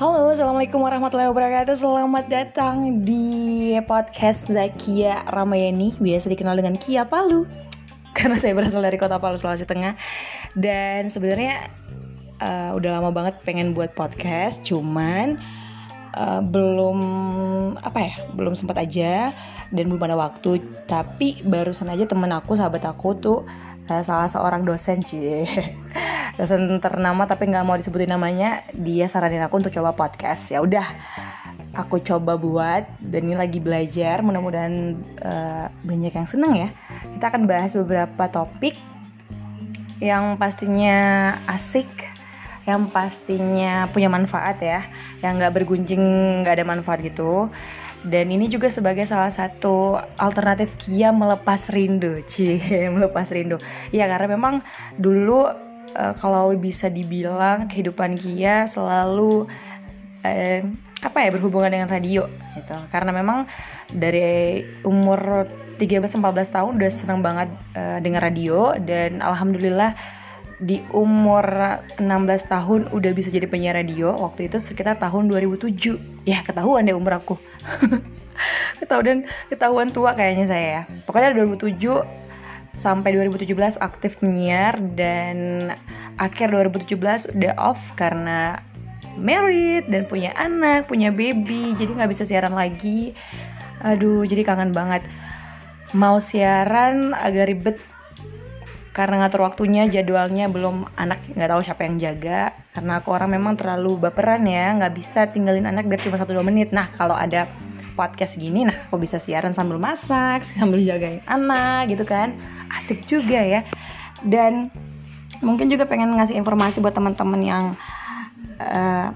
Halo, Assalamualaikum warahmatullahi wabarakatuh. Selamat datang di podcast Zakia Ramayani Biasa dikenal dengan Kia Palu. Karena saya berasal dari kota Palu, Sulawesi Tengah. Dan sebenarnya uh, udah lama banget pengen buat podcast Cuman uh, belum apa ya belum sempat aja dan belum ada waktu. Tapi barusan aja temen aku sahabat aku tuh uh, salah seorang dosen sih dosen ternama tapi nggak mau disebutin namanya dia saranin aku untuk coba podcast. Ya udah aku coba buat dan ini lagi belajar. Mudah-mudahan uh, banyak yang seneng ya. Kita akan bahas beberapa topik yang pastinya asik yang pastinya punya manfaat ya yang nggak bergunjing nggak ada manfaat gitu. Dan ini juga sebagai salah satu alternatif Kia melepas rindu cie melepas rindu. Ya karena memang dulu uh, kalau bisa dibilang kehidupan Kia selalu uh, apa ya berhubungan dengan radio gitu. Karena memang dari umur 13-14 tahun udah senang banget uh, dengar radio dan alhamdulillah di umur 16 tahun udah bisa jadi penyiar radio waktu itu sekitar tahun 2007 ya ketahuan deh umur aku ketahuan ketahuan tua kayaknya saya ya pokoknya 2007 sampai 2017 aktif menyiar dan akhir 2017 udah off karena married dan punya anak, punya baby, jadi nggak bisa siaran lagi. Aduh, jadi kangen banget. Mau siaran agak ribet karena ngatur waktunya, jadwalnya belum anak nggak tahu siapa yang jaga. Karena aku orang memang terlalu baperan ya, nggak bisa tinggalin anak biar cuma satu dua menit. Nah kalau ada podcast gini nah aku bisa siaran sambil masak sambil jagain anak gitu kan. Asik juga ya. Dan mungkin juga pengen ngasih informasi buat teman-teman yang uh,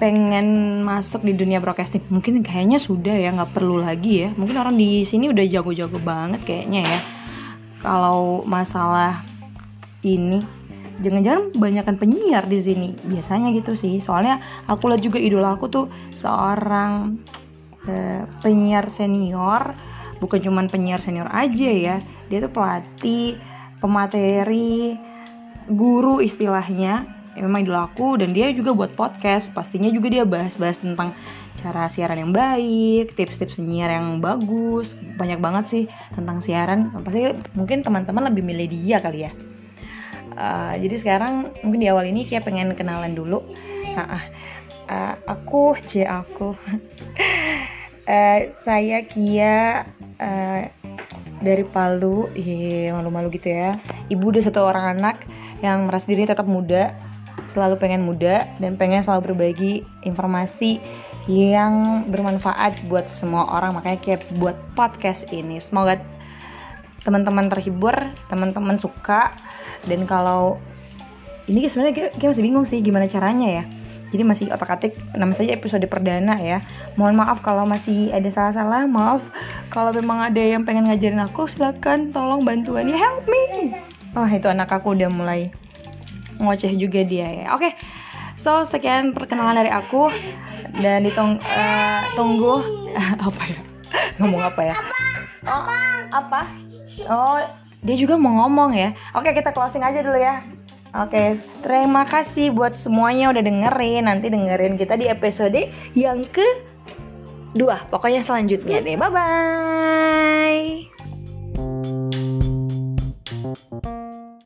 pengen masuk di dunia broadcasting. Mungkin kayaknya sudah ya nggak perlu lagi ya. Mungkin orang di sini udah jago-jago banget kayaknya ya kalau masalah ini jangan-jangan kebanyakan penyiar di sini. Biasanya gitu sih. Soalnya aku lihat juga idola aku tuh seorang uh, penyiar senior. Bukan cuman penyiar senior aja ya. Dia tuh pelatih pemateri guru istilahnya. Ya, memang idolaku dan dia juga buat podcast. Pastinya juga dia bahas-bahas tentang cara siaran yang baik tips-tips penyiar yang bagus banyak banget sih tentang siaran. Pasti mungkin teman-teman lebih milih dia kali ya. Uh, jadi sekarang mungkin di awal ini kayak pengen kenalan dulu. Nah, uh, aku c aku. Uh, saya Kia uh, dari Palu, iya malu-malu gitu ya. Ibu udah satu orang anak yang merasa diri tetap muda, selalu pengen muda dan pengen selalu berbagi informasi yang bermanfaat buat semua orang. Makanya kayak buat podcast ini. Semoga teman-teman terhibur, teman-teman suka. Dan kalau ini sebenarnya kita masih bingung sih gimana caranya ya. Jadi masih otak-atik nama saja episode perdana ya. Mohon maaf kalau masih ada salah-salah maaf. Kalau memang ada yang pengen ngajarin aku silakan tolong bantuan. Ya help me. Oh itu anak aku udah mulai ngoceh juga dia ya. Oke so sekian perkenalan dari aku dan ditung uh, tunggu apa ya ngomong apa ya oh apa oh dia juga mau ngomong ya oke kita closing aja dulu ya Oke, terima kasih buat semuanya udah dengerin. Nanti dengerin kita di episode yang ke dua. Pokoknya selanjutnya deh. Bye bye.